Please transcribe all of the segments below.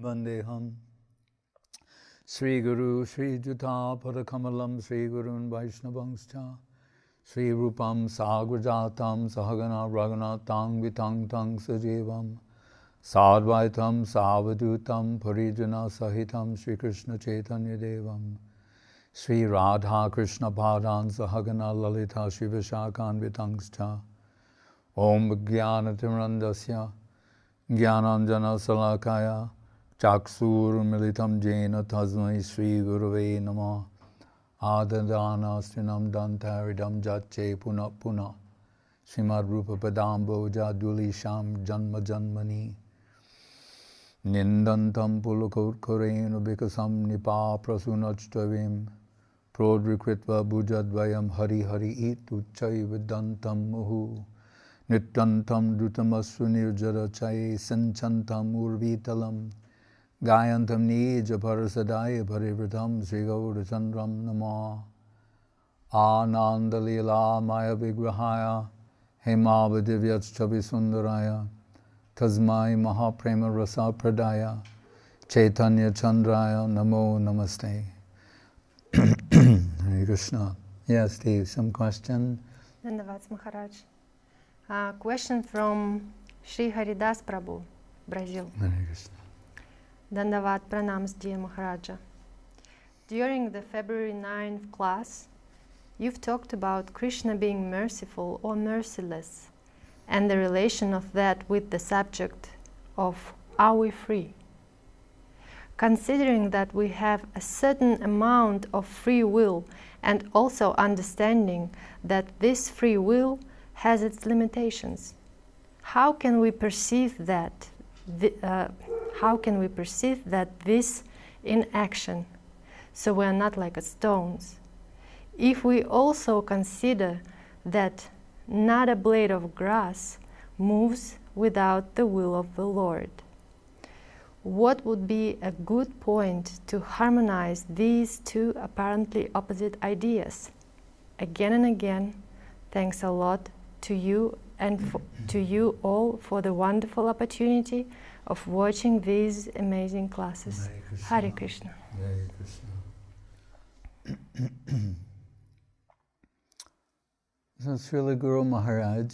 Vandeham Sri Guru Sri Juta Padakamalam Sri Gurun Vaishnavangscha Sri Rupam Sagrajatam Sahagana Raghunatam Vitang Tang Sajevam Sadvaitam Savadutam Parijana Sahitam Sri Krishna Chaitanya Devam Sri Radha Krishna Padan Sahagana Lalita Shivashakan Vitangscha Om Jnanatimrandasya Jnananjana Salakaya चाक्षुर्मिलितं जेन तस्मै श्रीगुरव नम। आददानास्तिनं दन्तारिडं जाच्चे पुनः पुनः। श्रीमद्रूपपदाम्बोजाद्युलिशां जन्मजन्मनि। निन्दन्तं पुलकौर्करेण Nipah निपाप्रसूनष्टवीं। प्रोद्विकृत्वा भुजद्वयं हरिहरि इत्युच्चैवदन्तं दुहु नित्यन्तं द्रुतमस्सु निर्जरचये सिञ्चन्तं Bhujadvayam Hari Hari Ituchai Vidantam Muhu Nityantam Drutamassu Nirjara Chai Sanchantam Urvitalam Gayantam Nija Parasadaya Parivratam Sri Gaurachandram Nama Ananda Lila Maya Vigrahaya Hemava Divyat Chavi Sundaraya Tasmai Mahaprema Rasa Pradaya Chaitanya Chandraya Namo Namaste Hare Krishna. Yes, Steve, some question? Dandavat Maharaj. A question from Sri Haridas Prabhu, Brazil. Hare Krishna. Dandavat Pranams, dear Maharaja. During the February 9th class, you've talked about Krishna being merciful or merciless and the relation of that with the subject of are we free? Considering that we have a certain amount of free will and also understanding that this free will has its limitations, how can we perceive that? thi- uh, how can we perceive that this in action? So we are not like stones. If we also consider that not a blade of grass moves without the will of the Lord, what would be a good point to harmonize these two apparently opposite ideas? Again and again, thanks a lot to you and to you all for the wonderful opportunity of watching these amazing classes. Hare Krishna. Hare Krishna. so Srila Guru Maharaj,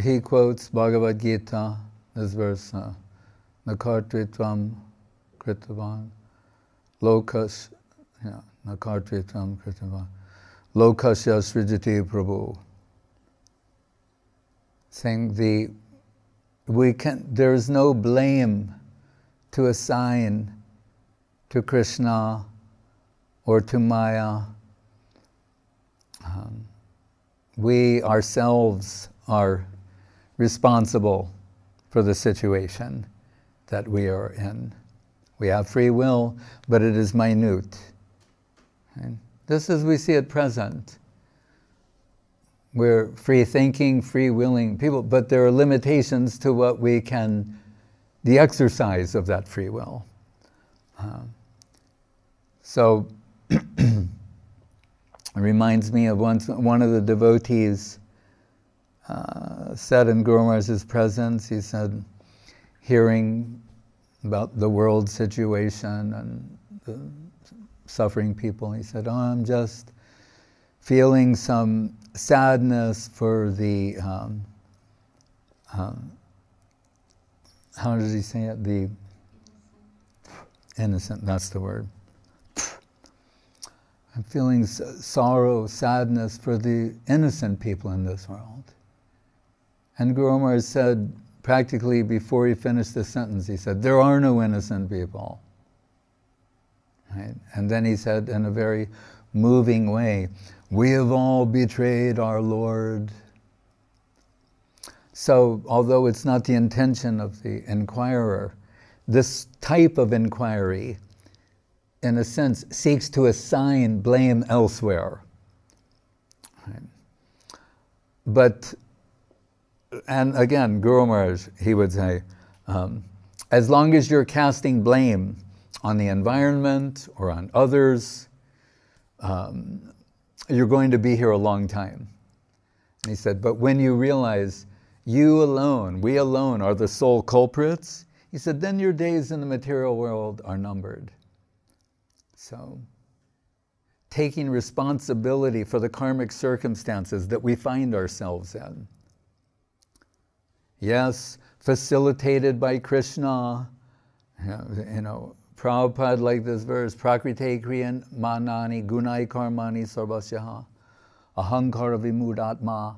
he quotes Bhagavad Gita, this verse, uh, Nakartritvam Kritavan, Lokas, yeah, Nakartritvam Kritavan, Lokasya Srijati Prabhu. Saying the, we can, there is no blame to assign to Krishna or to Maya. Um, we ourselves are responsible for the situation that we are in. We have free will, but it is minute. And Just as we see at present. We're free thinking, free willing people, but there are limitations to what we can, the exercise of that free will. Uh, so, it reminds me of once one of the devotees uh, said in Guru Maharaj's presence, he said, hearing about the world situation and the suffering people, he said, Oh, I'm just feeling some sadness for the, um, um, how does he say it? The innocent, that's the word. I'm feeling sorrow, sadness for the innocent people in this world. And Guru said, practically before he finished the sentence, he said, There are no innocent people. Right? And then he said, in a very moving way, We have all betrayed our Lord. So, although it's not the intention of the inquirer, this type of inquiry, in a sense, seeks to assign blame elsewhere. But and again, Guru Maharaj, he would say, um, as long as you're casting blame on the environment or on others, um, you're going to be here a long time. And he said, but when you realize you alone, we alone are the sole culprits, he said, then your days in the material world are numbered. So, taking responsibility for the karmic circumstances that we find ourselves in. Yes, facilitated by Krishna. You know, Prabhupada like this verse, Prakrite kriyan manani gunai karmani sarvasyaha ahankara vimudatma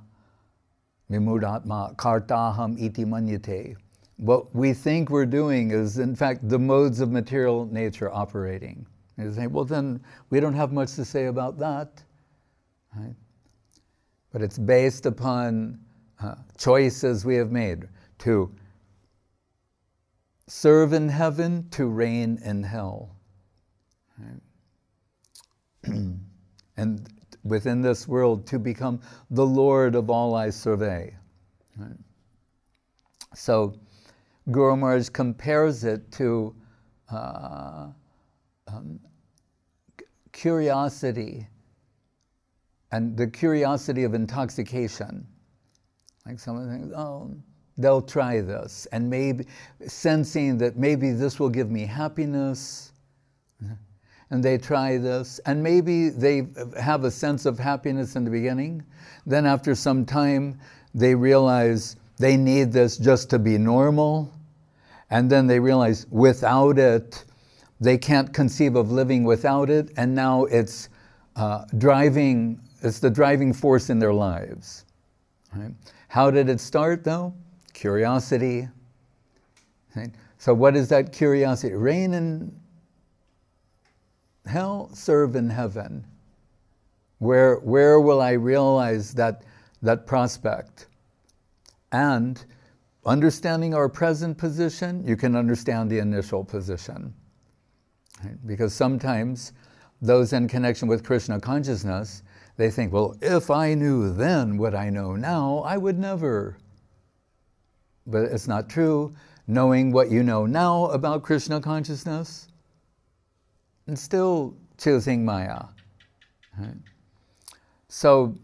vimudatma kartaham iti manyate. What we think we're doing is, in fact, the modes of material nature operating. You say, well, then we don't have much to say about that. Right? But it's based upon uh, choices we have made to serve in heaven, to reign in hell. Right? and within this world, to become the Lord of all I survey. Right? So, Guru Maharaj compares it to uh, um, curiosity and the curiosity of intoxication. Like someone thinks, oh, they'll try this, and maybe sensing that maybe this will give me happiness, and they try this, and maybe they have a sense of happiness in the beginning. Then, after some time, they realize they need this just to be normal, and then they realize without it, they can't conceive of living without it, and now it's uh, driving, it's the driving force in their lives. Right? How did it start though? Curiosity. Right? So, what is that curiosity? Reign in hell, serve in heaven. Where, where will I realize that, that prospect? And understanding our present position, you can understand the initial position. Right? Because sometimes those in connection with Krishna consciousness, they think, well, if I knew then what I know now, I would never. But it's not true. Knowing what you know now about Krishna consciousness, and still choosing Maya. Right? So,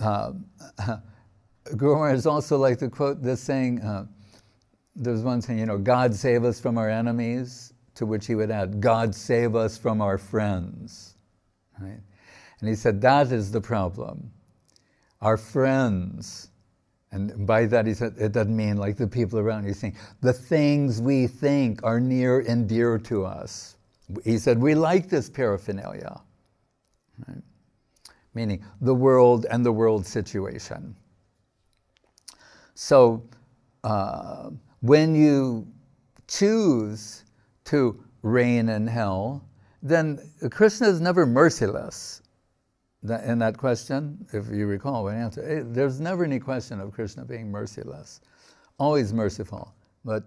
uh, Guru Maharaj also like to quote this saying. Uh, there's one saying, you know, God save us from our enemies to which he would add, God save us from our friends. Right? And he said, that is the problem. Our friends, and by that he said, it doesn't mean like the people around. He's saying, the things we think are near and dear to us. He said, we like this paraphernalia. Right? Meaning the world and the world situation. So uh, when you choose to reign in hell, then Krishna is never merciless. In that question, if you recall, when answer, eh, there's never any question of Krishna being merciless, always merciful. But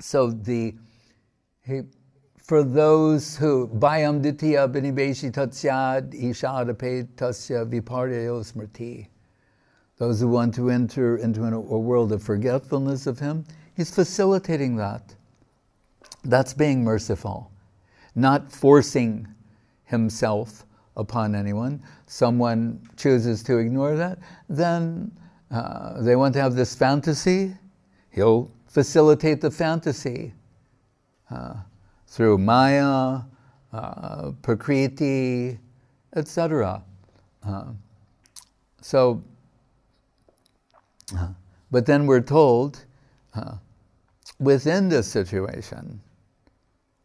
so the he, for those who bayam ditya binibeshi tatsyad ishadape tasya viparyo smriti, those who want to enter into a world of forgetfulness of him, he's facilitating that. That's being merciful, not forcing himself upon anyone. Someone chooses to ignore that, then uh, they want to have this fantasy, he'll facilitate the fantasy uh, through Maya, uh, Prakriti, etc. Uh, so, uh, but then we're told uh, within this situation,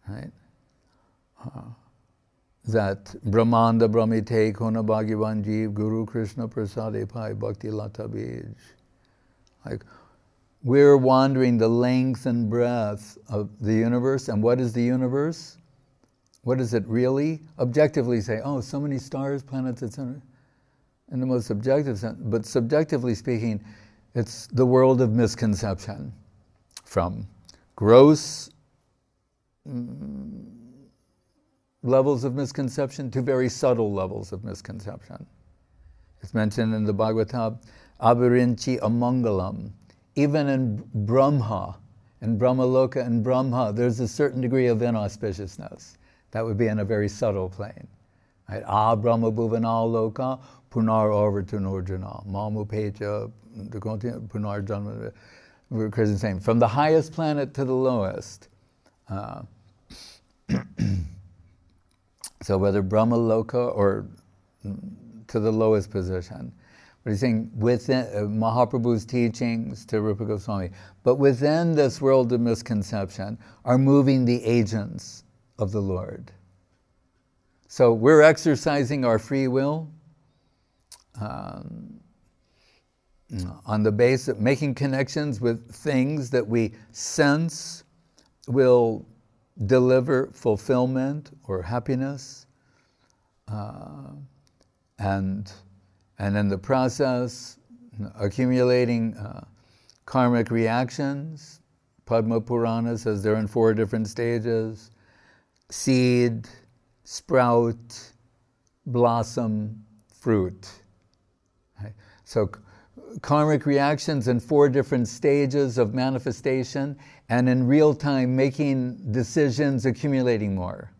right? That Brahmanda Brahmite Kona Bhagavan Jeev Guru Krishna Prasade Pai Bhakti Lata Bij. Like, we're wandering the length and breadth of the universe, and what is the universe? What does it really? Objectively say, oh, so many stars, planets, etc. In the most subjective sense, but subjectively speaking, it's the world of misconception from gross mm, levels of misconception to very subtle levels of misconception. It's mentioned in the Bhagavatam, Abirinchi Amangalam. Even in Brahma, in Brahmaloka and Brahma, there's a certain degree of inauspiciousness. That would be in a very subtle plane. Right? Ah Brahma Bhuvanal Loka, Punar Arvatunurjana, Mamu Pecha, Punar Janma. Krishna saying, from the highest planet to the lowest. Uh, so whether Brahma Loka or to the lowest position. But he's saying within uh, Mahaprabhu's teachings to Rupa Goswami, but within this world of misconception are moving the agents of the Lord. So we're exercising our free will um, on the basis of making connections with things that we sense will deliver fulfillment or happiness. Uh, and, and in the process, accumulating uh, karmic reactions. Padma Purana says they're in four different stages seed, sprout, blossom, fruit. Right? So, karmic reactions in four different stages of manifestation, and in real time making decisions, accumulating more.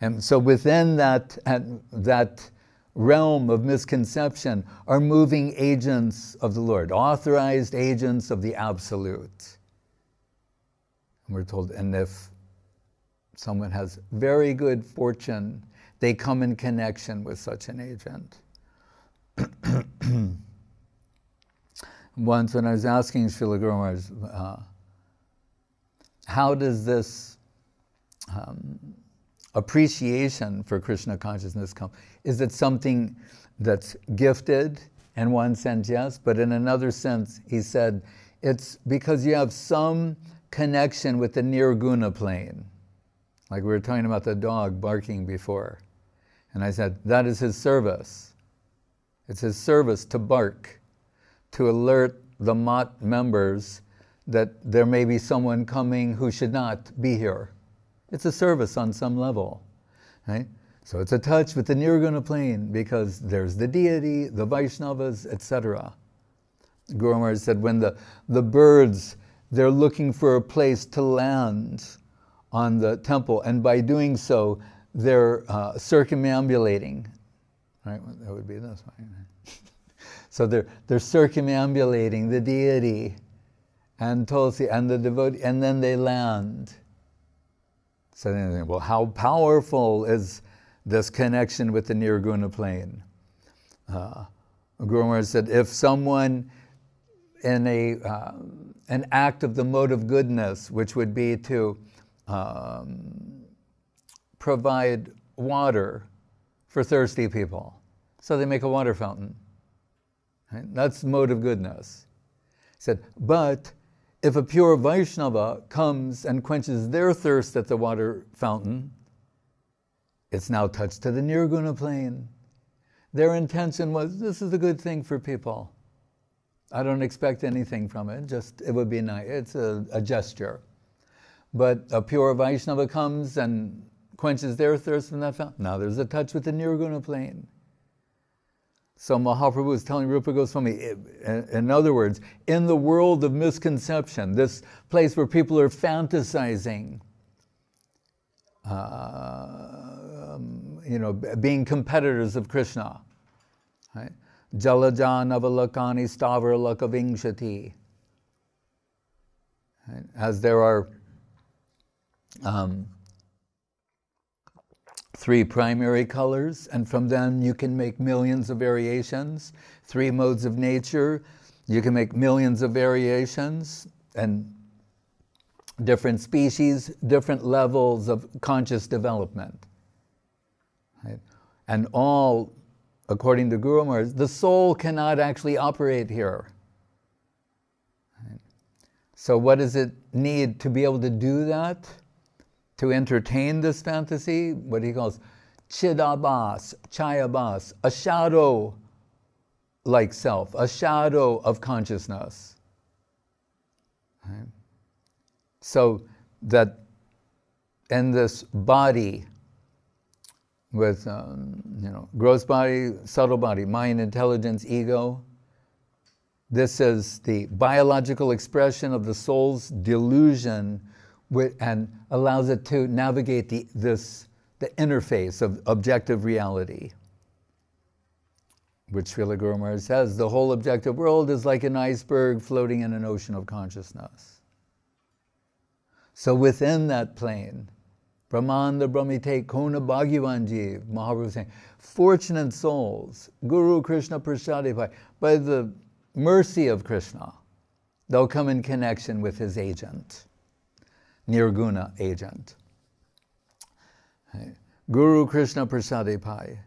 And so within that, that realm of misconception are moving agents of the Lord, authorized agents of the Absolute. And we're told, and if someone has very good fortune, they come in connection with such an agent. Once, when I was asking Srila Guru uh, how does this um, appreciation for Krishna consciousness come? Is it something that's gifted? In one sense, yes, but in another sense, he said, it's because you have some connection with the nirguna plane. Like we were talking about the dog barking before. And I said, that is his service. It's his service to bark, to alert the mat members that there may be someone coming who should not be here. It's a service on some level, right? So it's a touch with the Nirguna plane because there's the deity, the Vaishnavas, etc. Guru Maharaj said when the, the birds, they're looking for a place to land on the temple, and by doing so, they're uh, circumambulating. Right? That would be this way. Right? So they're, they're circumambulating the deity and Tulsi and the devotee, and then they land. So then, well, how powerful is this connection with the Nirguna plane? Uh, Guru Maharaj said, if someone in a, uh, an act of the mode of goodness, which would be to um, provide water for thirsty people, so they make a water fountain. Right? That's mode of goodness. He said, but if a pure Vaishnava comes and quenches their thirst at the water fountain, it's now touched to the Nirguna plane. Their intention was this is a good thing for people. I don't expect anything from it, just it would be nice. It's a, a gesture. But a pure Vaishnava comes and quenches their thirst from that fountain. Now there's a touch with the Nirguna plane. So Mahaprabhu is telling Rupa Goswami, in other words, in the world of misconception, this place where people are fantasizing, uh, um, you know, being competitors of Krishna, right? Jalaja Navalakani Stavaralaka Vingshati. Right? As there are um, three primary colors, and from them you can make millions of variations. Three modes of nature, you can make millions of variations, and different species, different levels of conscious development. Right? And all, according to Guru Maharaj, the soul cannot actually operate here. So, what does it need to be able to do that? To entertain this fantasy, what he calls chidabhas, chayabas, a shadow like self, a shadow of consciousness. Right? So that in this body, with um, you know gross body, subtle body, mind, intelligence, ego. This is the biological expression of the soul's delusion and allows it to navigate the, this, the interface of objective reality which Srila Guru Maharaj says, the whole objective world is like an iceberg floating in an ocean of consciousness. So within that plane, Brahman the Brahmite Kona Bhagyavanji, Mahaprabhu saying, fortunate souls, Guru Krishna Prasadipai, by the mercy of Krishna, they'll come in connection with his agent, Nirguna agent. Guru Krishna Prasadipai.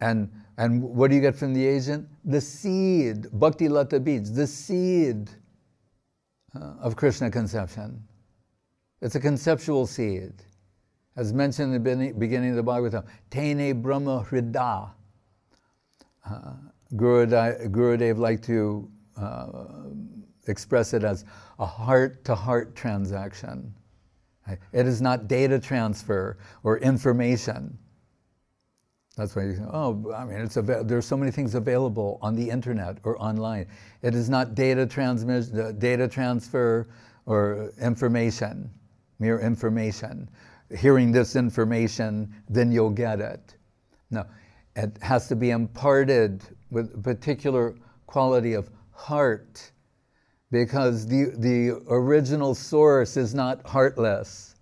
And, and what do you get from the agent? The seed, Bhakti Lata bij, the seed uh, of Krishna conception. It's a conceptual seed. As mentioned in the beginning of the Bhagavatam, Tene Brahma Hrida. Uh, Gurudev, Gurudev liked to uh, express it as a heart to heart transaction. It is not data transfer or information. That's why you say, oh, I mean, it's av- there's so many things available on the internet or online. It is not data transmission, data transfer or information, mere information. Hearing this information, then you'll get it. No, it has to be imparted with a particular quality of heart because the, the original source is not heartless.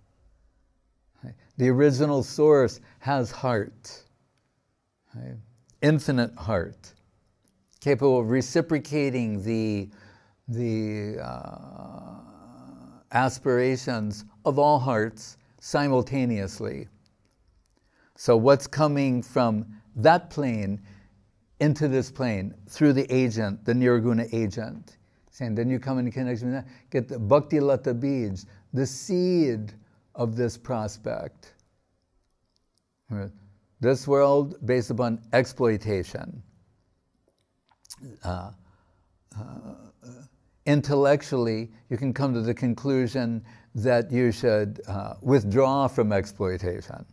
The original source has heart, infinite heart, capable of reciprocating the, the uh, aspirations of all hearts simultaneously. So, what's coming from that plane into this plane through the agent, the Nirguna agent? Saying, then you come into connection with that, get the bhakti lata bij, the seed of this prospect. This world based upon exploitation. Uh, uh, intellectually, you can come to the conclusion that you should uh, withdraw from exploitation.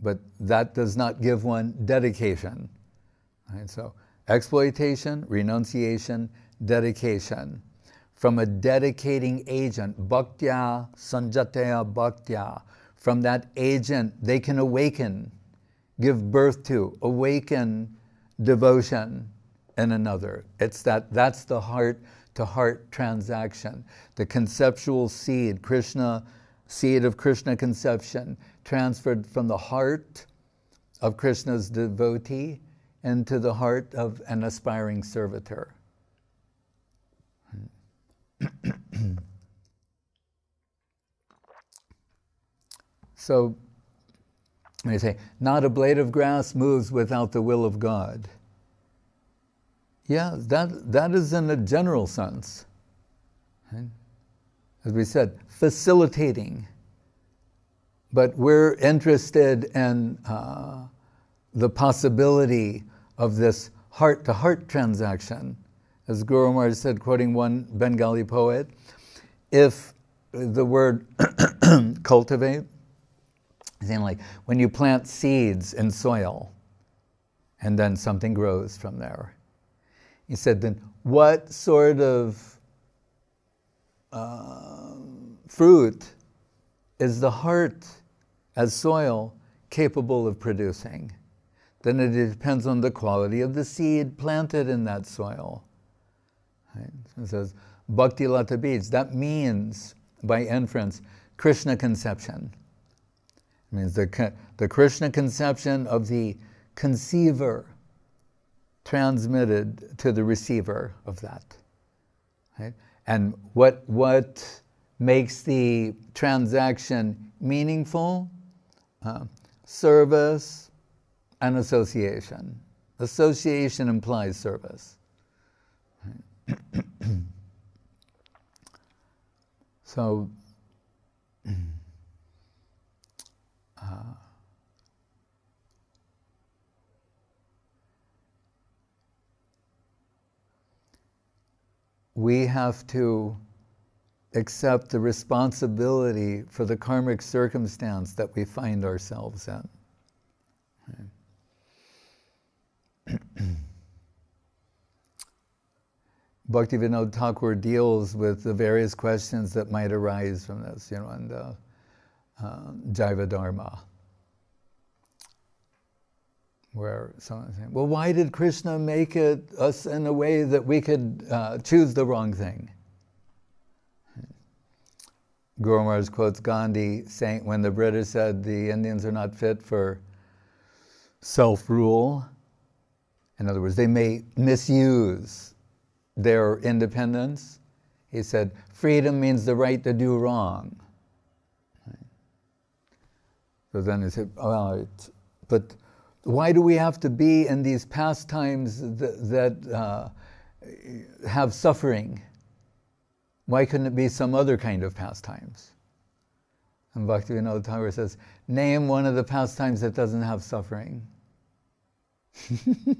But that does not give one dedication. Right? So, exploitation, renunciation, dedication from a dedicating agent, bhaktya, sanjataya bhaktya. From that agent, they can awaken, give birth to, awaken devotion in another. It's that, that's the heart to heart transaction. The conceptual seed, Krishna, seed of Krishna conception, transferred from the heart of Krishna's devotee into the heart of an aspiring servitor. so, they say, not a blade of grass moves without the will of God. Yeah, that, that is in a general sense. As we said, facilitating. But we're interested in uh, the possibility of this heart to heart transaction as Guru Maharaj said, quoting one Bengali poet, if the word cultivate, saying like when you plant seeds in soil and then something grows from there. He said, then what sort of uh, fruit is the heart as soil capable of producing? Then it depends on the quality of the seed planted in that soil. Right? It says Bhakti Lata bij. That means, by inference, Krishna conception. It means the, the Krishna conception of the conceiver transmitted to the receiver of that. Right? And what, what makes the transaction meaningful? Uh, service and association. Association implies service. so, uh, we have to accept the responsibility for the karmic circumstance that we find ourselves in. Bhaktivinoda Thakur deals with the various questions that might arise from this, you know, and uh, uh, Jiva Dharma. where someone's saying, well, why did Krishna make it us in a way that we could uh, choose the wrong thing? Guru Maharaj quotes Gandhi saying, when the British said the Indians are not fit for self rule, in other words, they may misuse their independence. He said, freedom means the right to do wrong. So then he said, right, but why do we have to be in these pastimes that, that uh, have suffering? Why couldn't it be some other kind of pastimes? And Bhaktivinoda Thakur says, name one of the pastimes that doesn't have suffering. you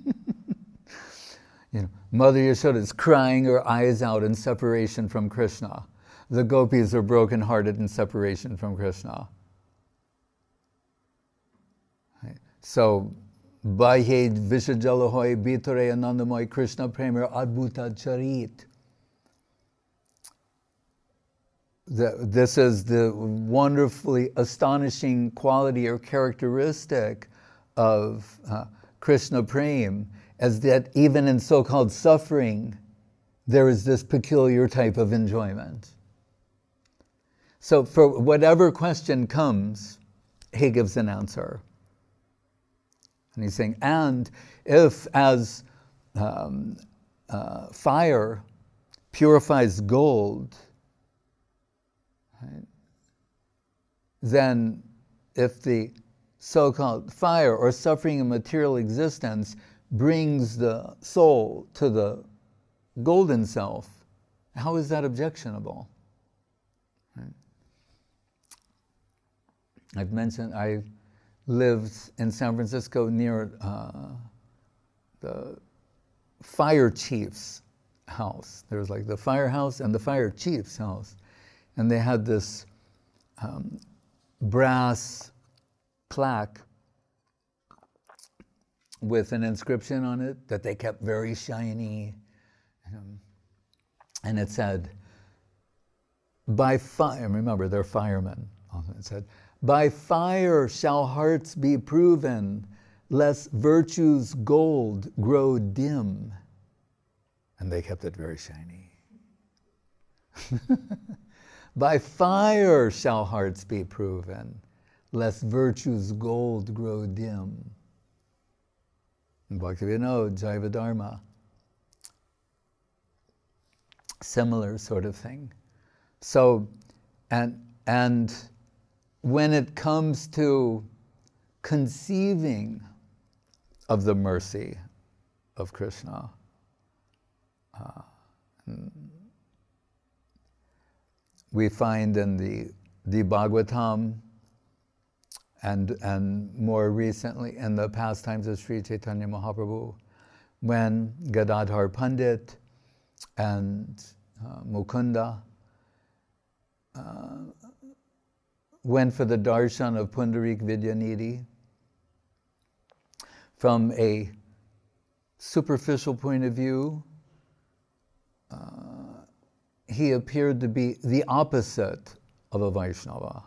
know, Mother Yashoda is crying her eyes out in separation from Krishna. The gopis are brokenhearted in separation from Krishna. So, Bahye Vishajalahoy Bitare Anandamoy Krishna Premier Adbhuta Charit. this is the wonderfully astonishing quality or characteristic of uh, Krishna Prem, as that even in so called suffering, there is this peculiar type of enjoyment. So, for whatever question comes, he gives an answer. And he's saying, and if as um, uh, fire purifies gold, right, then if the so called fire or suffering in material existence brings the soul to the golden self, how is that objectionable? I've mentioned, I lived in San Francisco near uh, the fire chief's house. There was like the firehouse and the fire chief's house. And they had this um, brass plaque with an inscription on it that they kept very shiny. Um, and it said, by fire, remember, they're firemen. It said, by fire shall hearts be proven, lest virtue's gold grow dim. And they kept it very shiny. By fire shall hearts be proven, lest virtue's gold grow dim. Bhaktivinoda, Jaiva Dharma. Similar sort of thing. So, and, and when it comes to conceiving of the mercy of Krishna, uh, we find in the, the Bhagavatam and, and more recently in the pastimes of Sri Chaitanya Mahaprabhu, when Gadadhar Pandit and uh, Mukunda uh, went for the darshan of Pundarik Vidyanidhi from a superficial point of view, uh, he appeared to be the opposite of a Vaishnava.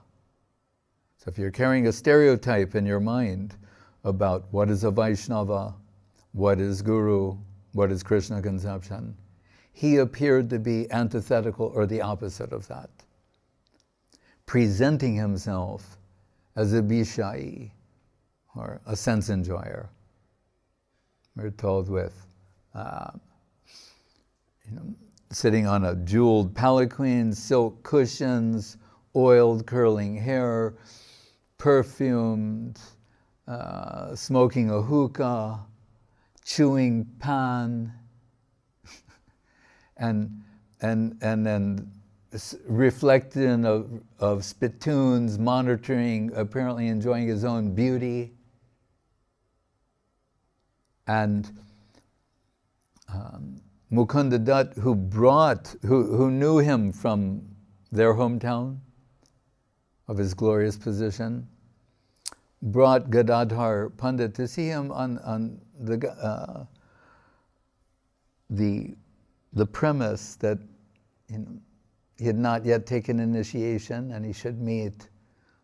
If you're carrying a stereotype in your mind about what is a Vaishnava, what is Guru, what is Krishna conception, he appeared to be antithetical or the opposite of that presenting himself as a bishai or a sense enjoyer. We're told with, uh, you know, sitting on a jeweled palanquin, silk cushions, oiled curling hair, perfumed, uh, smoking a hookah, chewing pan, and and and then reflected of, of spittoons, monitoring, apparently enjoying his own beauty. And um, Mukunda Dutt, who brought, who, who knew him from their hometown of his glorious position, brought Gadadhar Pandit to see him on, on the, uh, the, the premise that you know, he had not yet taken initiation and he should meet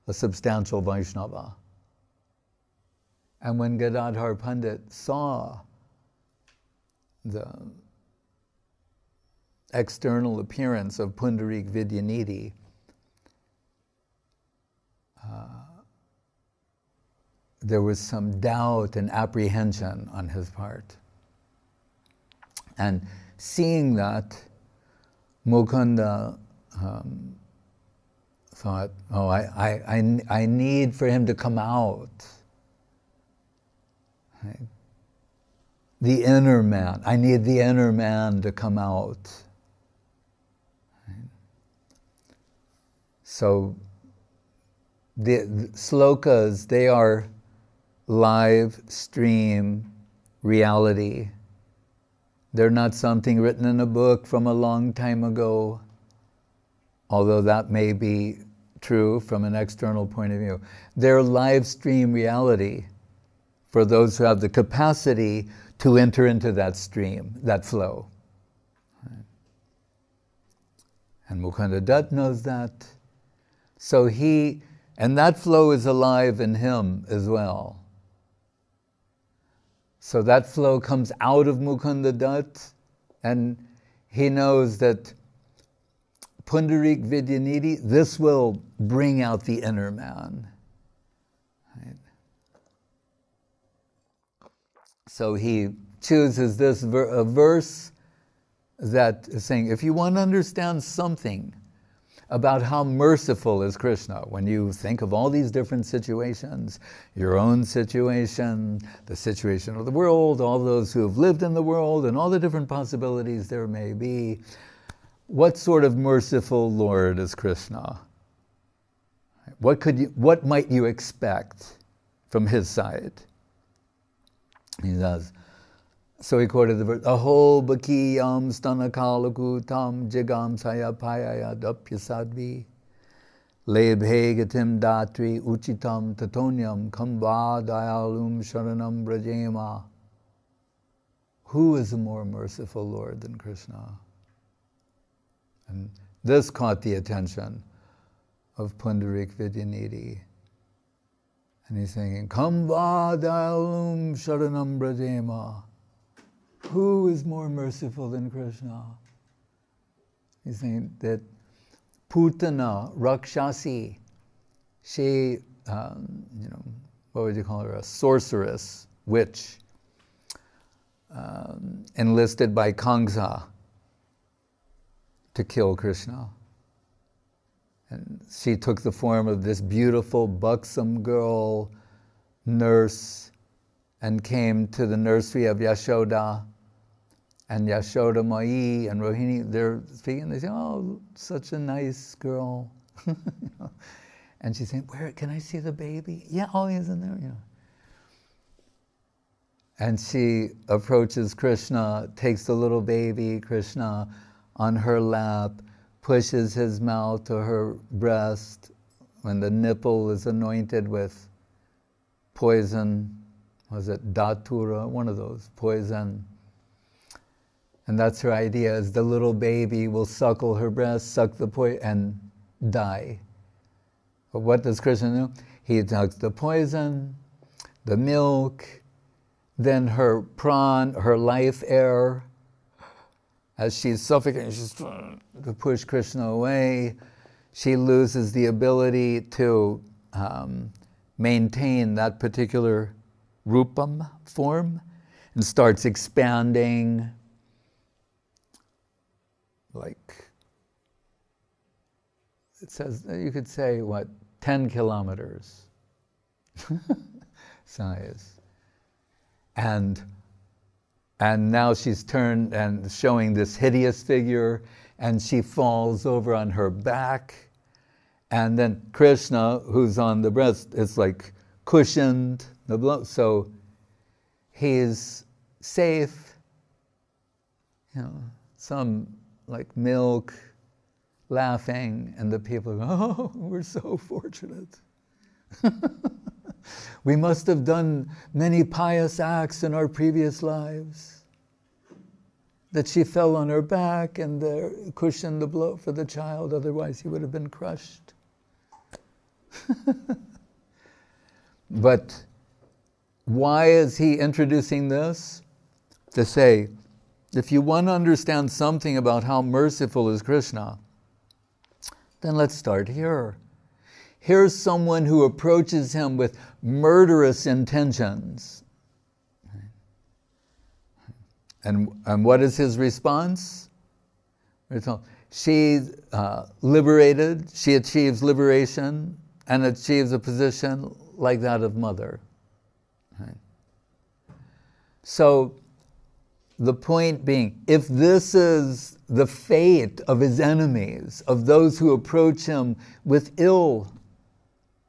a substantial Vaishnava. And when Gadadhar Pandit saw the external appearance of Pundarik Vidyanidhi, there was some doubt and apprehension on his part. And seeing that, Mukunda um, thought, oh, I, I, I, I need for him to come out. Right? The inner man. I need the inner man to come out. Right? So the, the slokas, they are live stream reality. They're not something written in a book from a long time ago, although that may be true from an external point of view. They're live stream reality for those who have the capacity to enter into that stream, that flow. And Mukunda Dutt knows that. So he, and that flow is alive in him as well. So that flow comes out of Mukunda Dutt, and he knows that Pundarik Vidyanidhi, this will bring out the inner man. Right? So he chooses this ver- verse that is saying, if you want to understand something, about how merciful is Krishna when you think of all these different situations your own situation, the situation of the world, all those who have lived in the world, and all the different possibilities there may be. What sort of merciful Lord is Krishna? What, could you, what might you expect from his side? He says, so he quoted the verse, Aho bakiyam stanakalaku tam jigam sayapayaya dapyasadvi lebhe gatim datri uchitam tatonyam kamba dayalum sharanam brajema. Who is a more merciful Lord than Krishna? And this caught the attention of Pundarik Vidyanidhi. And he's singing, Kamba dayalum sharanam brajema. Who is more merciful than Krishna? He's saying that Putana, Rakshasi, she, um, you know, what would you call her? A sorceress, witch, um, enlisted by Kamsa to kill Krishna. And she took the form of this beautiful, buxom girl, nurse, and came to the nursery of Yashoda and Yashoda Mai and Rohini, they're speaking, they say, oh, such a nice girl. and she's saying, where, can I see the baby? Yeah, oh, he's in there, yeah. And she approaches Krishna, takes the little baby, Krishna, on her lap, pushes his mouth to her breast when the nipple is anointed with poison, was it datura, one of those, poison and that's her idea is the little baby will suckle her breast, suck the poison, and die. But what does Krishna do? He takes the poison, the milk, then her pran, her life air, as she's suffocating, she's trying to push Krishna away. She loses the ability to um, maintain that particular rupam form and starts expanding like it says you could say what 10 kilometers size. And and now she's turned and showing this hideous figure and she falls over on her back. And then krishna who's on the breast is like cushioned. The blow so he's safe. You know some like milk, laughing, and the people go, Oh, we're so fortunate. we must have done many pious acts in our previous lives. That she fell on her back and the cushioned the blow for the child, otherwise, he would have been crushed. but why is he introducing this? To say, if you want to understand something about how merciful is Krishna, then let's start here. Here's someone who approaches him with murderous intentions. And, and what is his response? She uh, liberated, she achieves liberation and achieves a position like that of mother. So the point being, if this is the fate of his enemies, of those who approach him with ill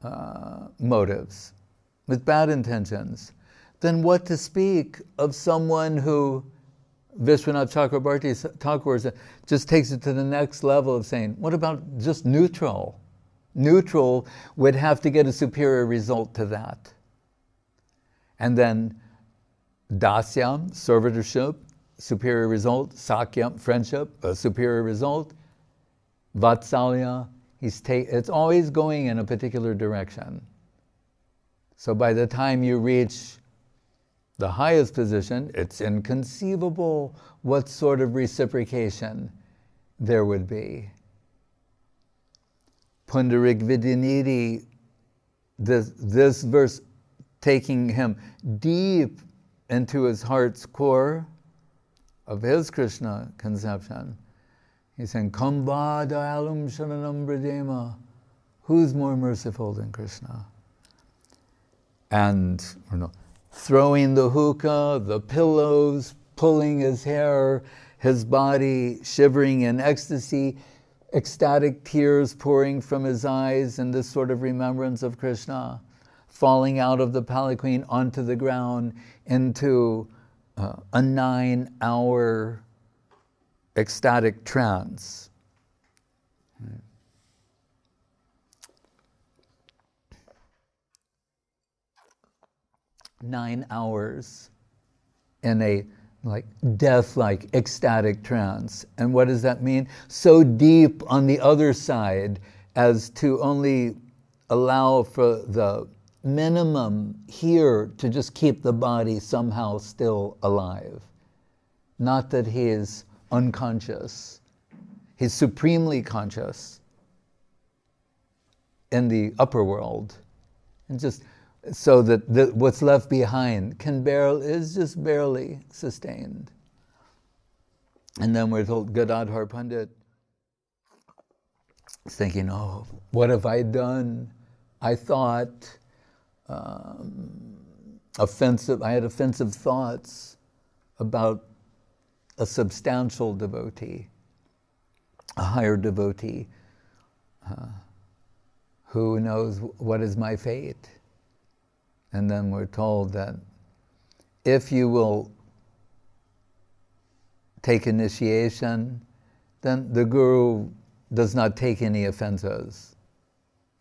uh, motives, with bad intentions, then what to speak of someone who Vishwanath Chakrabarti Thakur just takes it to the next level of saying, what about just neutral? Neutral would have to get a superior result to that. And then dasyam, servitorship, superior result. Sakyam, friendship, a superior result. Vatsalya, he's ta- it's always going in a particular direction. So by the time you reach the highest position, it's inconceivable what sort of reciprocation there would be. Pundarik Vidyanidhi, this, this verse taking him deep into his heart's core of his Krishna conception. He's saying, Kamba dayalum sharanam bradema. Who's more merciful than Krishna? And know, throwing the hookah, the pillows, pulling his hair, his body shivering in ecstasy, ecstatic tears pouring from his eyes, and this sort of remembrance of Krishna falling out of the palanquin onto the ground into uh, a nine hour ecstatic trance. Nine hours in a like death like ecstatic trance. And what does that mean? So deep on the other side as to only allow for the minimum here to just keep the body somehow still alive. Not that he is unconscious, he's supremely conscious in the upper world. And just so that the, what's left behind can barely, is just barely sustained. And then we're told Gadadhar Pandit is thinking, oh, what have I done? I thought um, offensive, I had offensive thoughts about a substantial devotee, a higher devotee, uh, who knows what is my fate. And then we're told that if you will take initiation, then the Guru does not take any offenses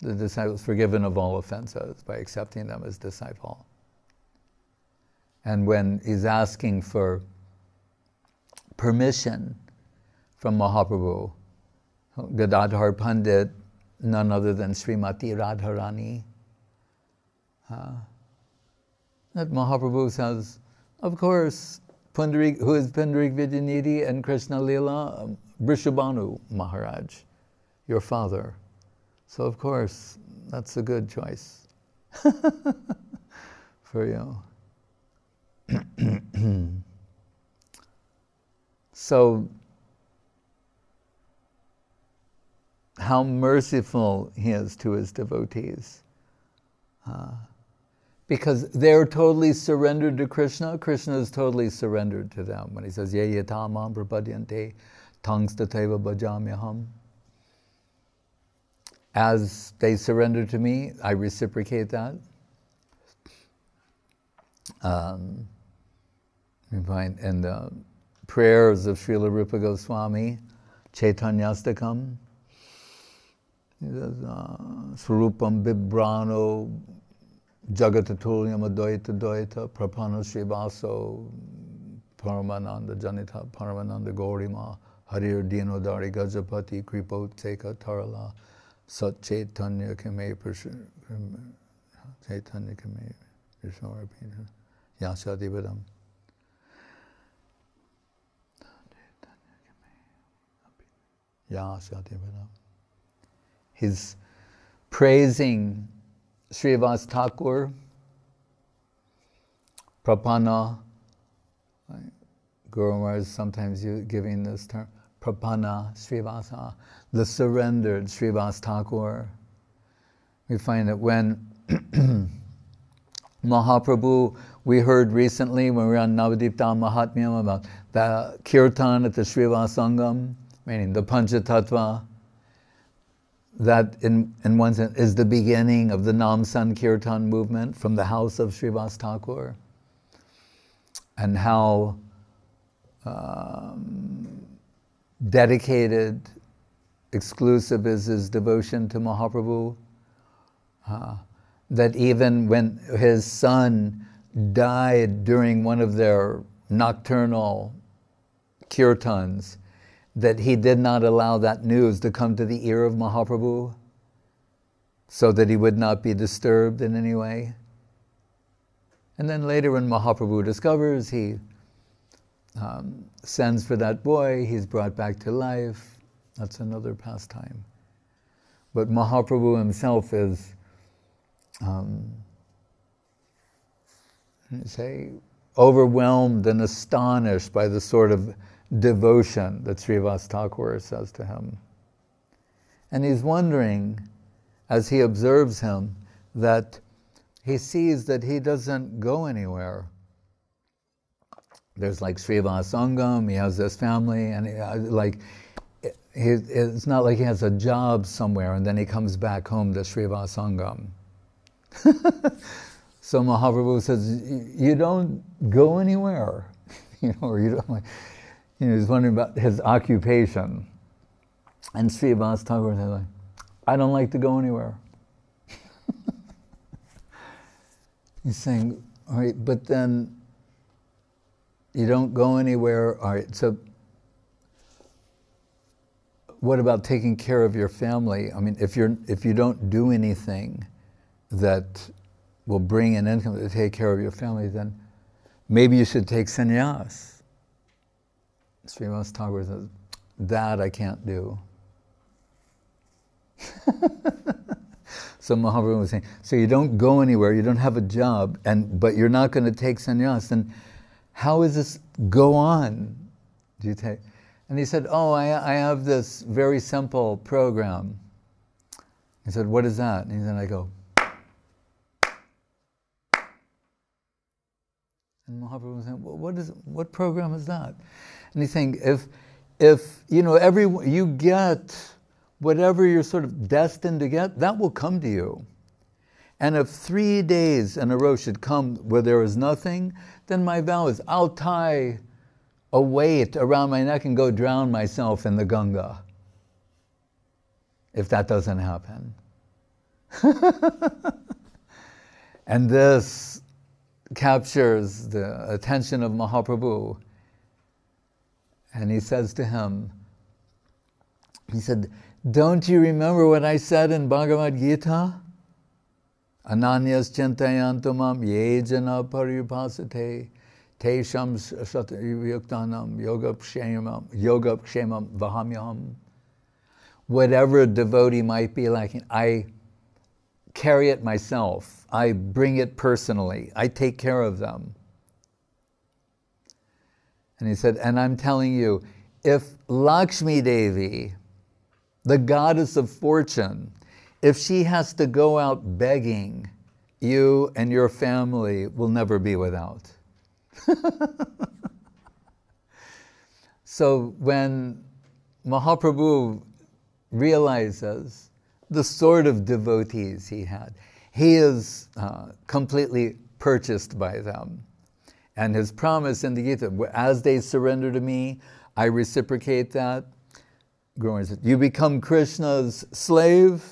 the disciple is forgiven of all offenses by accepting them as disciple. And when he's asking for permission from Mahaprabhu, Gadadhar Pandit, none other than Srimati Radharani, uh, that Mahaprabhu says, of course, Pundarik, who is Pundarik Vidyanidhi and Krishna Lila, um, Vrishabhanu Maharaj, your father. So, of course, that's a good choice for you. so, how merciful he is to his devotees. Uh, because they're totally surrendered to Krishna. Krishna is totally surrendered to them when he says, Ye yatamam prapadyante tangstateva bhajamyaham as they surrender to me, I reciprocate that. Um, in the prayers of Srila Rupa Goswami, Chaitanyastakam, uh, Swarupam Bibrano Jagatatulyam Advaita Dvaita Prapano Srivaso Paramananda Janita Paramananda Gaurima Harir Dinodari Gajapati Kripo Teka Tarala Sat Chaitanya Kame Chaitanya Kame Yashadipadam. Yashadipadam. He's praising Srivas Thakur, Prapanna, Guru Maharaj is sometimes giving this term, Prapanna Srivasa, the surrendered Srivas Thakur. We find that when Mahaprabhu, we heard recently when we were on Navadipta Mahatmyam about the kirtan at the Srivasangam, meaning the Panchatattva, that in, in one sense is the beginning of the Nam Sankirtan movement from the house of Srivas Thakur. And how um, dedicated, exclusive is his devotion to Mahaprabhu. Uh, that even when his son died during one of their nocturnal kirtans, that he did not allow that news to come to the ear of Mahaprabhu so that he would not be disturbed in any way. And then later, when Mahaprabhu discovers, he um, sends for that boy, he's brought back to life. That's another pastime. But Mahaprabhu himself is, um, say, overwhelmed and astonished by the sort of devotion that Srivas Thakur says to him. And he's wondering, as he observes him, that he sees that he doesn't go anywhere. There's like Srivas Sangam, he has this family, and he, uh, like, he, it's not like he has a job somewhere and then he comes back home to Srivas Sangam. so Mahaprabhu says, you don't go anywhere, you know, or you don't like, you know, he's wondering about his occupation. And Srivas Thakur said, like, I don't like to go anywhere. he's saying, all right, but then you don't go anywhere, all right, so what about taking care of your family? I mean, if, you're, if you don't do anything that will bring an income to take care of your family, then maybe you should take sannyas. Srivas Thakur says, that I can't do. so Mahaprabhu was saying, so you don't go anywhere, you don't have a job, and but you're not going to take sannyas, then how is this go on? Do you take? And he said, oh, I, I have this very simple program. He said, what is that? And then I go. And Mahaprabhu was saying, well, what, is, what program is that? And he's saying, if, if you know, every, you get whatever you're sort of destined to get, that will come to you. And if three days in a row should come where there is nothing, then my vow is I'll tie a weight around my neck and go drown myself in the Ganga. If that doesn't happen. and this captures the attention of Mahaprabhu and he says to him, he said, Don't you remember what I said in Bhagavad Gita? Ananyas chintayantumam yejana paripasate tesham yuktanam um, yogapshemam um, yogapshemam um, vahamyam. Whatever devotee might be lacking, I carry it myself. I bring it personally. I take care of them. And he said, And I'm telling you, if Lakshmi Devi, the goddess of fortune, if she has to go out begging, you and your family will never be without. so when Mahaprabhu realizes the sort of devotees he had, he is uh, completely purchased by them. And his promise in the Gita, as they surrender to me, I reciprocate that. You become Krishna's slave,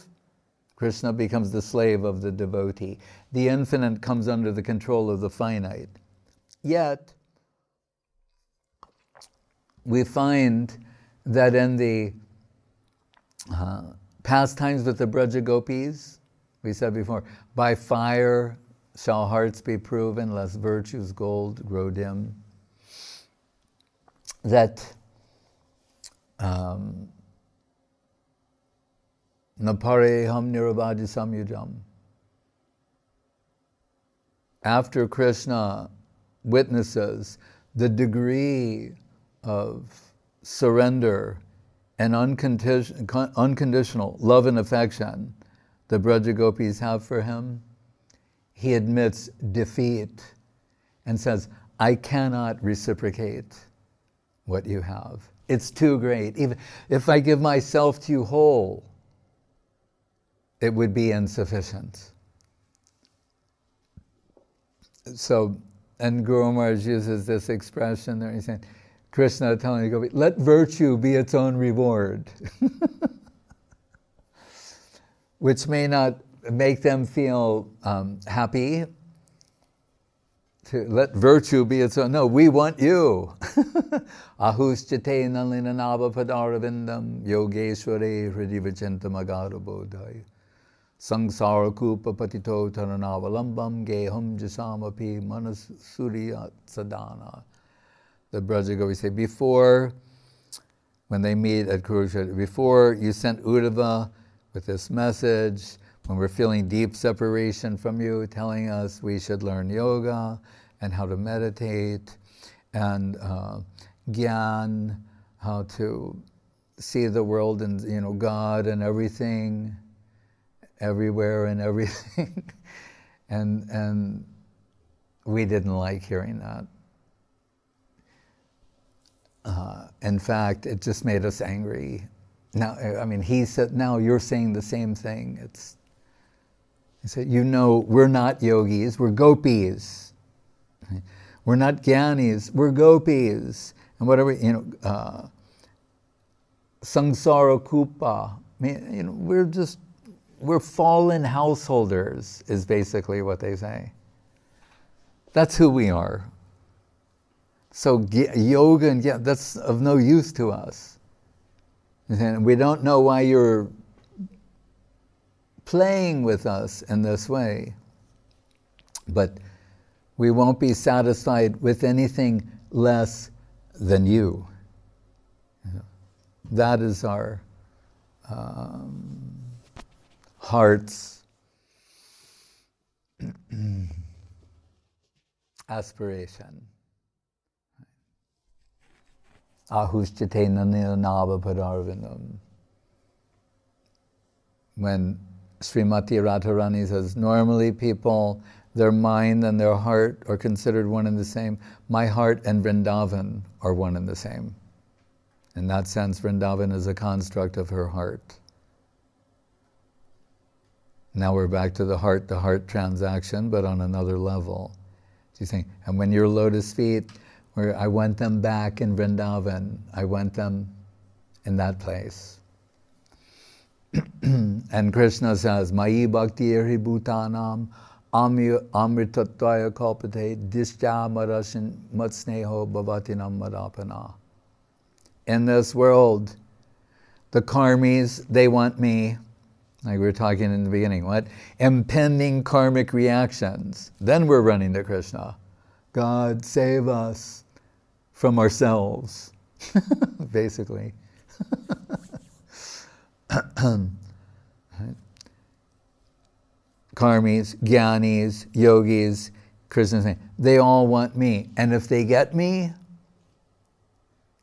Krishna becomes the slave of the devotee. The infinite comes under the control of the finite. Yet, we find that in the uh, pastimes with the Braja Gopis, we said before, by fire shall hearts be proven, lest virtue's gold grow dim. That um, Napareham Nirabadi Samyujam. After Krishna witnesses the degree of surrender and unconditional love and affection the Brajagopis have for him, he admits defeat and says, I cannot reciprocate what you have. It's too great. Even if I give myself to you whole, it would be insufficient. So, and Guru Maharaj uses this expression there. He's saying, Krishna telling Gopi, let virtue be its own reward. Which may not make them feel um, happy. To let virtue be its own. No, we want you. Ahuschate nalinanava padaravindam yogeshware hridivachintam agarabodhaya. Patito taranavalam geham jasamapi manasuriya sadana. The Brajagopi say, before, when they meet at Kurukshetra, before you sent Uddhava with this message, when we're feeling deep separation from you, telling us we should learn yoga and how to meditate and uh, gyan, how to see the world and you know God and everything everywhere and everything. and, and we didn't like hearing that. Uh, in fact, it just made us angry. Now, I mean, he said, now you're saying the same thing. It's, he said, you know, we're not yogis, we're gopis. We're not gyanis, we're gopis. And whatever, you know, uh, sangsara kupa, I mean, you know, we're just we're fallen householders, is basically what they say. That's who we are. So yoga and yeah, that's of no use to us. And we don't know why you're playing with us in this way. But we won't be satisfied with anything less than you. That is our um, heart's aspiration. Ahushchatena nava padarvinam. When Srimati Radharani says, normally people, their mind and their heart are considered one and the same. My heart and Vrindavan are one and the same. In that sense, Vrindavan is a construct of her heart. Now we're back to the heart to heart transaction, but on another level. She's saying, and when your lotus feet, where I want them back in Vrindavan, I want them in that place. and Krishna says, Mai bhakti eri bhutanam amritatvaya kalpate disya marashin matsneho bhavatinam madapana. In this world, the karmis, they want me, like we were talking in the beginning, what? Impending karmic reactions. Then we're running to Krishna. God, save us from ourselves, basically. Karmis, Gyanis, Yogis, Krishna saying, they all want me. And if they get me,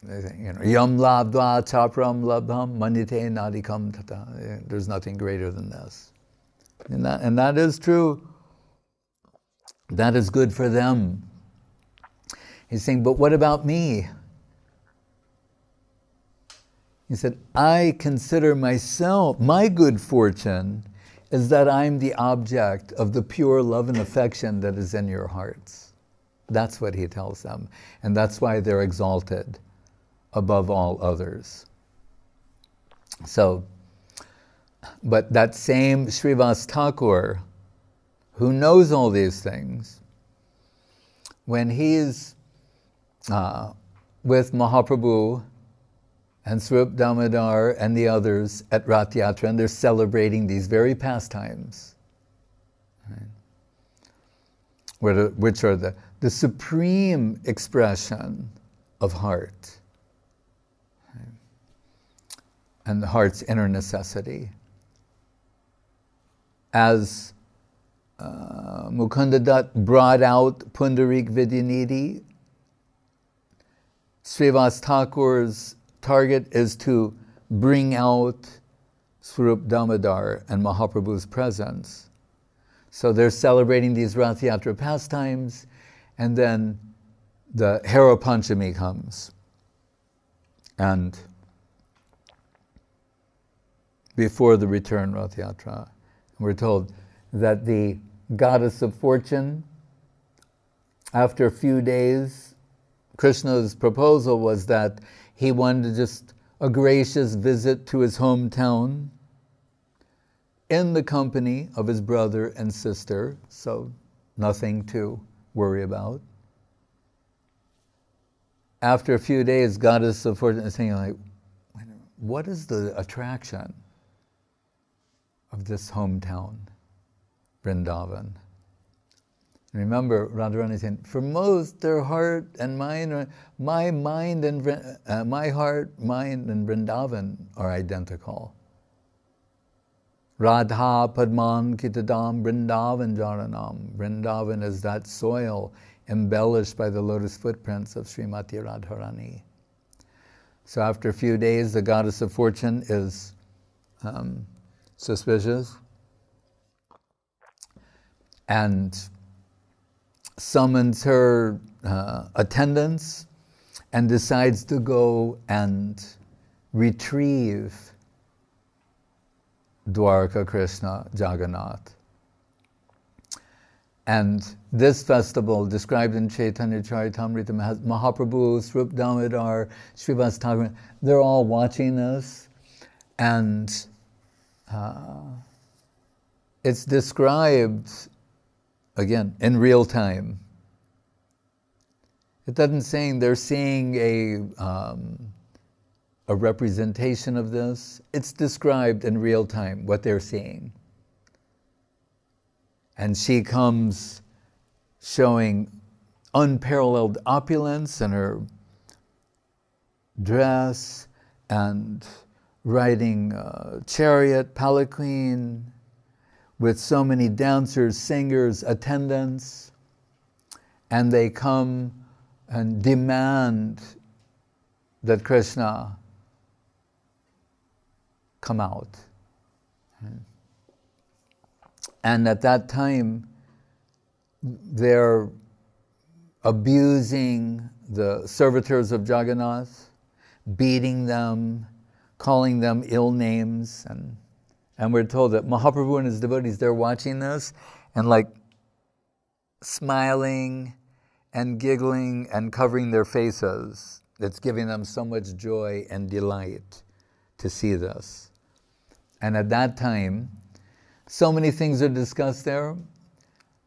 you know, yam labdva chapram labham manite nadikam tata. There's nothing greater than this. And that, and that is true. That is good for them. He's saying, but what about me? He said, I consider myself, my good fortune is that I'm the object of the pure love and affection that is in your hearts. That's what he tells them. And that's why they're exalted above all others. So, but that same Srivas Thakur, who knows all these things, when he's uh, with Mahaprabhu and Swarup Damodar and the others at Rath Yatra, and they're celebrating these very pastimes. Right? which are the, the supreme expression of heart and the heart's inner necessity. As uh, Mukunda Dutt brought out Pundarik Vidyanidhi, Srivas Thakur's target is to bring out Swarup Damodar and Mahaprabhu's presence. So they're celebrating these Rath Yatra pastimes, and then the Hera Panchami comes. And before the return Rath Yatra, we're told that the goddess of fortune, after a few days, Krishna's proposal was that he wanted just a gracious visit to his hometown in the company of his brother and sister, so nothing to worry about. After a few days, Goddess of Fortune is saying, like, what is the attraction of this hometown, Vrindavan? Remember, Radharani saying, for most, their heart and mind, my mind and uh, my heart, mind and Vrindavan are identical. Radha Padman Kitadam Vrindavan Jaranam. Vrindavan is that soil embellished by the lotus footprints of Srimati Radharani. So after a few days, the goddess of fortune is um, suspicious and summons her uh, attendants and decides to go and retrieve Dwarka Krishna Jagannath. And this festival, described in Chaitanya Charitamrita, Mahaprabhu, Swarup Damodar, Srivas they're all watching this. And uh, it's described, again, in real time. It doesn't say they're seeing a um, a representation of this. It's described in real time what they're seeing. And she comes showing unparalleled opulence in her dress and riding chariot, palanquin, with so many dancers, singers, attendants, and they come and demand that Krishna come out. And at that time, they're abusing the servitors of Jagannath, beating them, calling them ill names. And, and we're told that Mahaprabhu and his devotees, they're watching this and like smiling and giggling and covering their faces. It's giving them so much joy and delight to see this. And at that time, so many things are discussed there,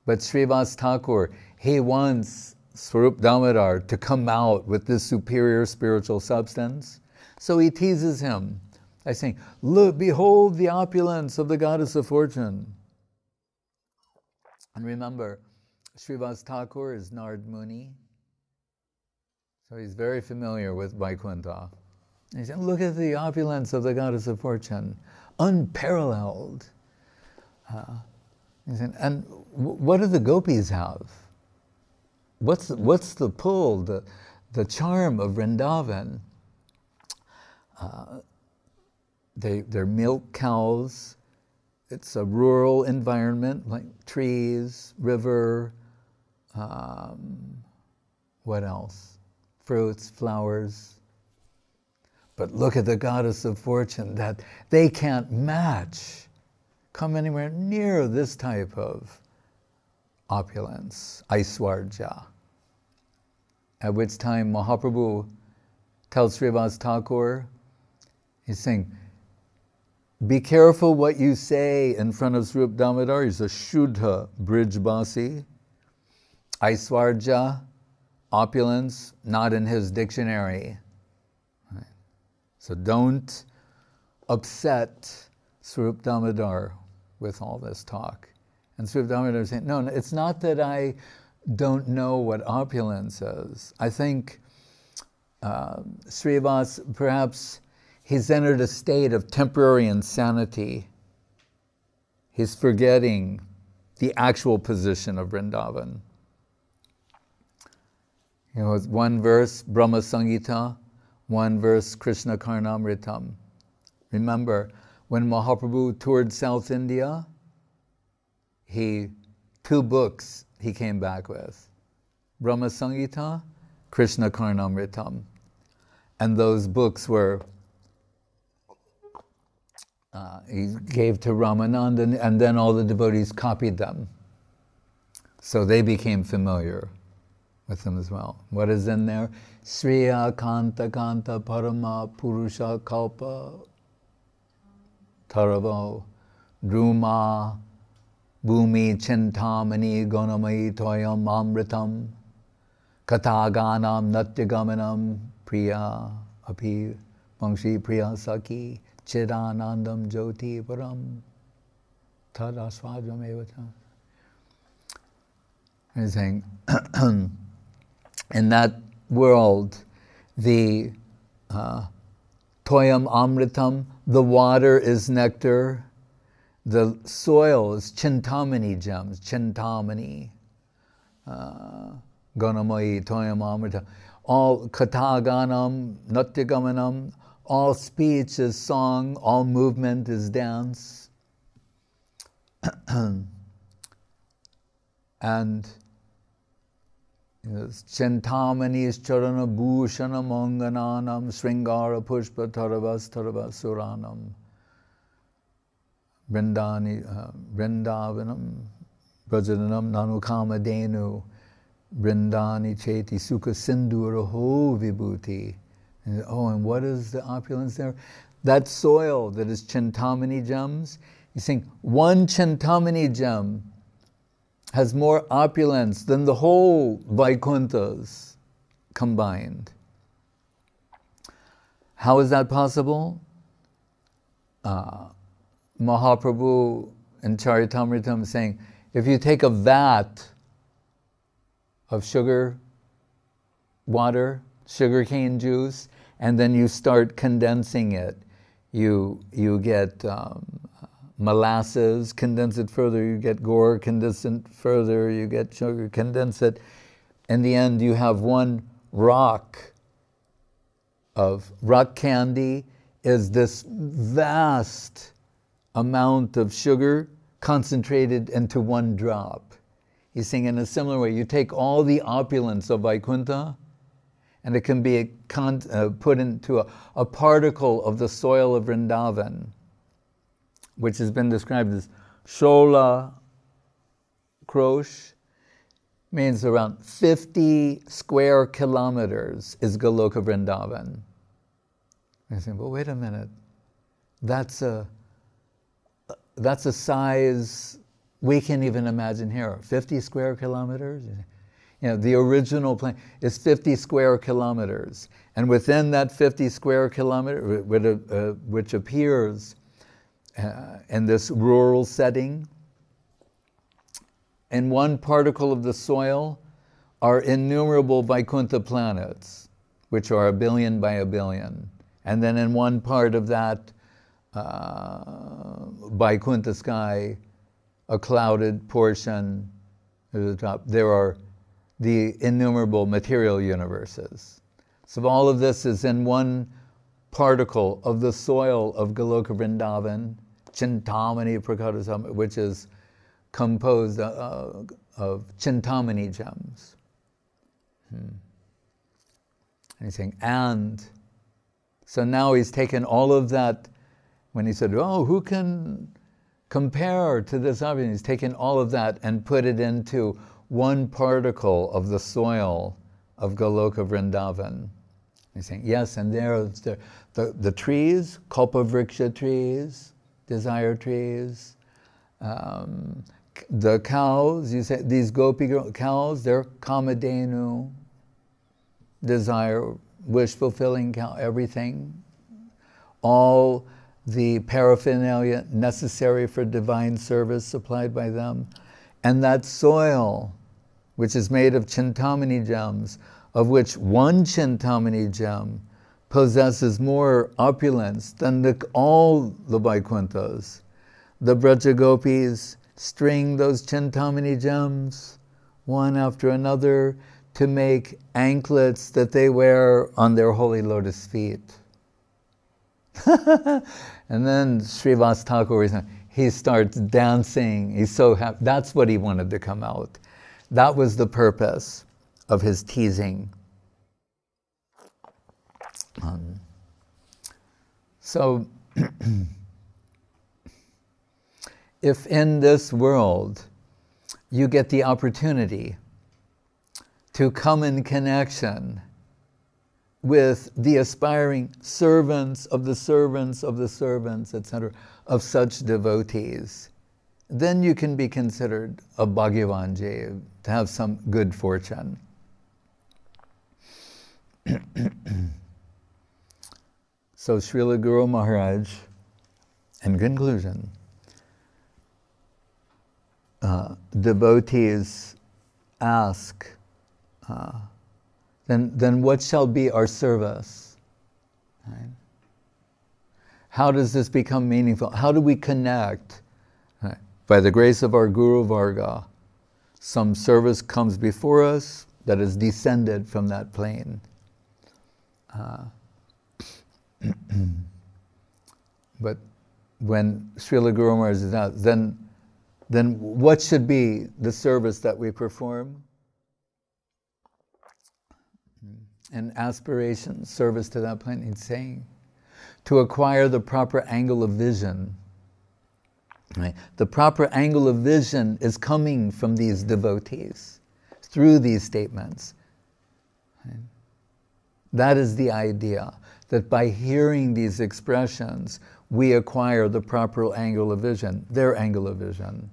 but Srivas Thakur, he wants Swarup Damodar to come out with this superior spiritual substance. So he teases him by saying, Look, behold the opulence of the goddess of fortune. And remember, Srivas Thakur is Narad Muni. So he's very familiar with Vaikuntha. He said, Look at the opulence of the goddess of fortune unparalleled. Uh, he said, and what do the gopis have? What's, what's the pull, the, the charm of Vrindavan? Uh, they, they're milk cows. It's a rural environment, like trees, river, um, what else? Fruits, flowers. But look at the goddess of fortune that they can't match, come anywhere near this type of opulence, Aishwarya. At which time Mahaprabhu tells Srivas Thakur, he's saying, be careful what you say in front of Swarup Damodar. He's a Shuddha Brijbasi. Aishwarya, opulence, not in his dictionary. So don't upset Swarup Damodar with all this talk. And Sri Damodar is saying, no, it's not that I don't know what opulence is. I think uh, Srivas, perhaps he's entered a state of temporary insanity. He's forgetting the actual position of Vrindavan. You know, one verse, Brahma Samhita, one verse, Krishna Karnamritam. Remember, when Mahaprabhu toured South India, he, two books he came back with. Brahma Samhita, Krishna Karnamritam. And those books were, uh, he gave to Ramananda, and, then all the devotees copied them. So they became familiar with them as well. What is in there? Sriya Kanta Kanta Parama Purusha Kalpa Taravo Druma Bhumi Chintamani Gonamai Toyam Amritam Kathaganam Natyagamanam Priya Api Bangshi Priya Saki Chidanandam Jyoti Param Tadasvajam Evata. He's saying, in that world, the uh, toyam amritam, the water is nectar, the soil is chintamani gems, chintamani, uh, ganamai, toyam amritam, all kataganam, natyagamanam, all speech is song, all movement is dance. and Chintamani's charana bhushana mangananam sringara pushpa taravas taravasuranam Vrindani, uh, Vrindavanam Brajananam nanukama denu Vrindani cheti sukha sinduraho vibhuti and, Oh, and what is the opulence there? That soil that is Chintamani gems, he's saying one Chintamani gem has more opulence than the whole Vaikunthas combined. How is that possible? Uh, Mahaprabhu in Charitamritam saying, if you take a vat of sugar, water, sugarcane juice, and then you start condensing it, you, you get um, molasses, condense it further, you get gore, condense it further, you get sugar, condense it. In the end, you have one rock of rock candy is this vast amount of sugar concentrated into one drop. He's saying in a similar way, you take all the opulence of Vaikuntha and it can be con- uh, put into a, a particle of the soil of Vrindavan which has been described as Shola Krosh, means around 50 square kilometers is Goloka Vrindavan. I say, well, wait a minute. That's a, that's a size we can't even imagine here. 50 square kilometers? You know, the original plan is 50 square kilometers. And within that 50 square kilometer, uh, which appears uh, in this rural setting. In one particle of the soil are innumerable Vaikuntha planets, which are a billion by a billion. And then in one part of that uh, Vaikuntha sky, a clouded portion at the top, there are the innumerable material universes. So all of this is in one particle of the soil of Goloka Vrindavan, Chintamani Prakaratam, which is composed uh, of Chintamani gems. Hmm. And he's saying, and. So now he's taken all of that, when he said, oh, who can compare to this object? He's taken all of that and put it into one particle of the soil of Goloka Vrindavan. He's saying, yes, and there's the, the, the trees, Kalpavriksha trees, desire trees, um, the cows, you say these gopi cows, they're kamadenu, desire, wish fulfilling cow, everything. All the paraphernalia necessary for divine service supplied by them. And that soil, which is made of Chintamani gems, of which one Chintamani gem possesses more opulence than the, all the Vaikunthas. The Brajagopis string those Chintamani gems one after another to make anklets that they wear on their holy lotus feet. and then Srivas he starts dancing. He's so happy. That's what he wanted to come out. That was the purpose of his teasing. Um, so, if in this world you get the opportunity to come in connection with the aspiring servants of the servants of the servants, etc., of such devotees, then you can be considered a Bhagyavanji, to have some good fortune. so, Srila Guru Maharaj, in conclusion, uh, devotees ask, uh, then, then what shall be our service? Right? How does this become meaningful? How do we connect? By the grace of our Guru Varga, some service comes before us that is descended from that plane. Uh, but when Srila Guru Maharaj is out, then, then what should be the service that we perform? and aspiration, service to that point, he's saying, to acquire the proper angle of vision. Right? The proper angle of vision is coming from these devotees through these statements. Right? That is the idea that by hearing these expressions, we acquire the proper angle of vision, their angle of vision.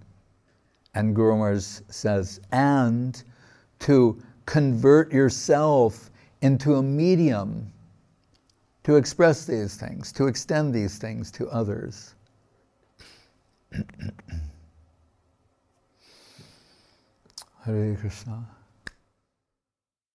And Guru Maharaj says, and to convert yourself into a medium to express these things, to extend these things to others. Hare Krishna.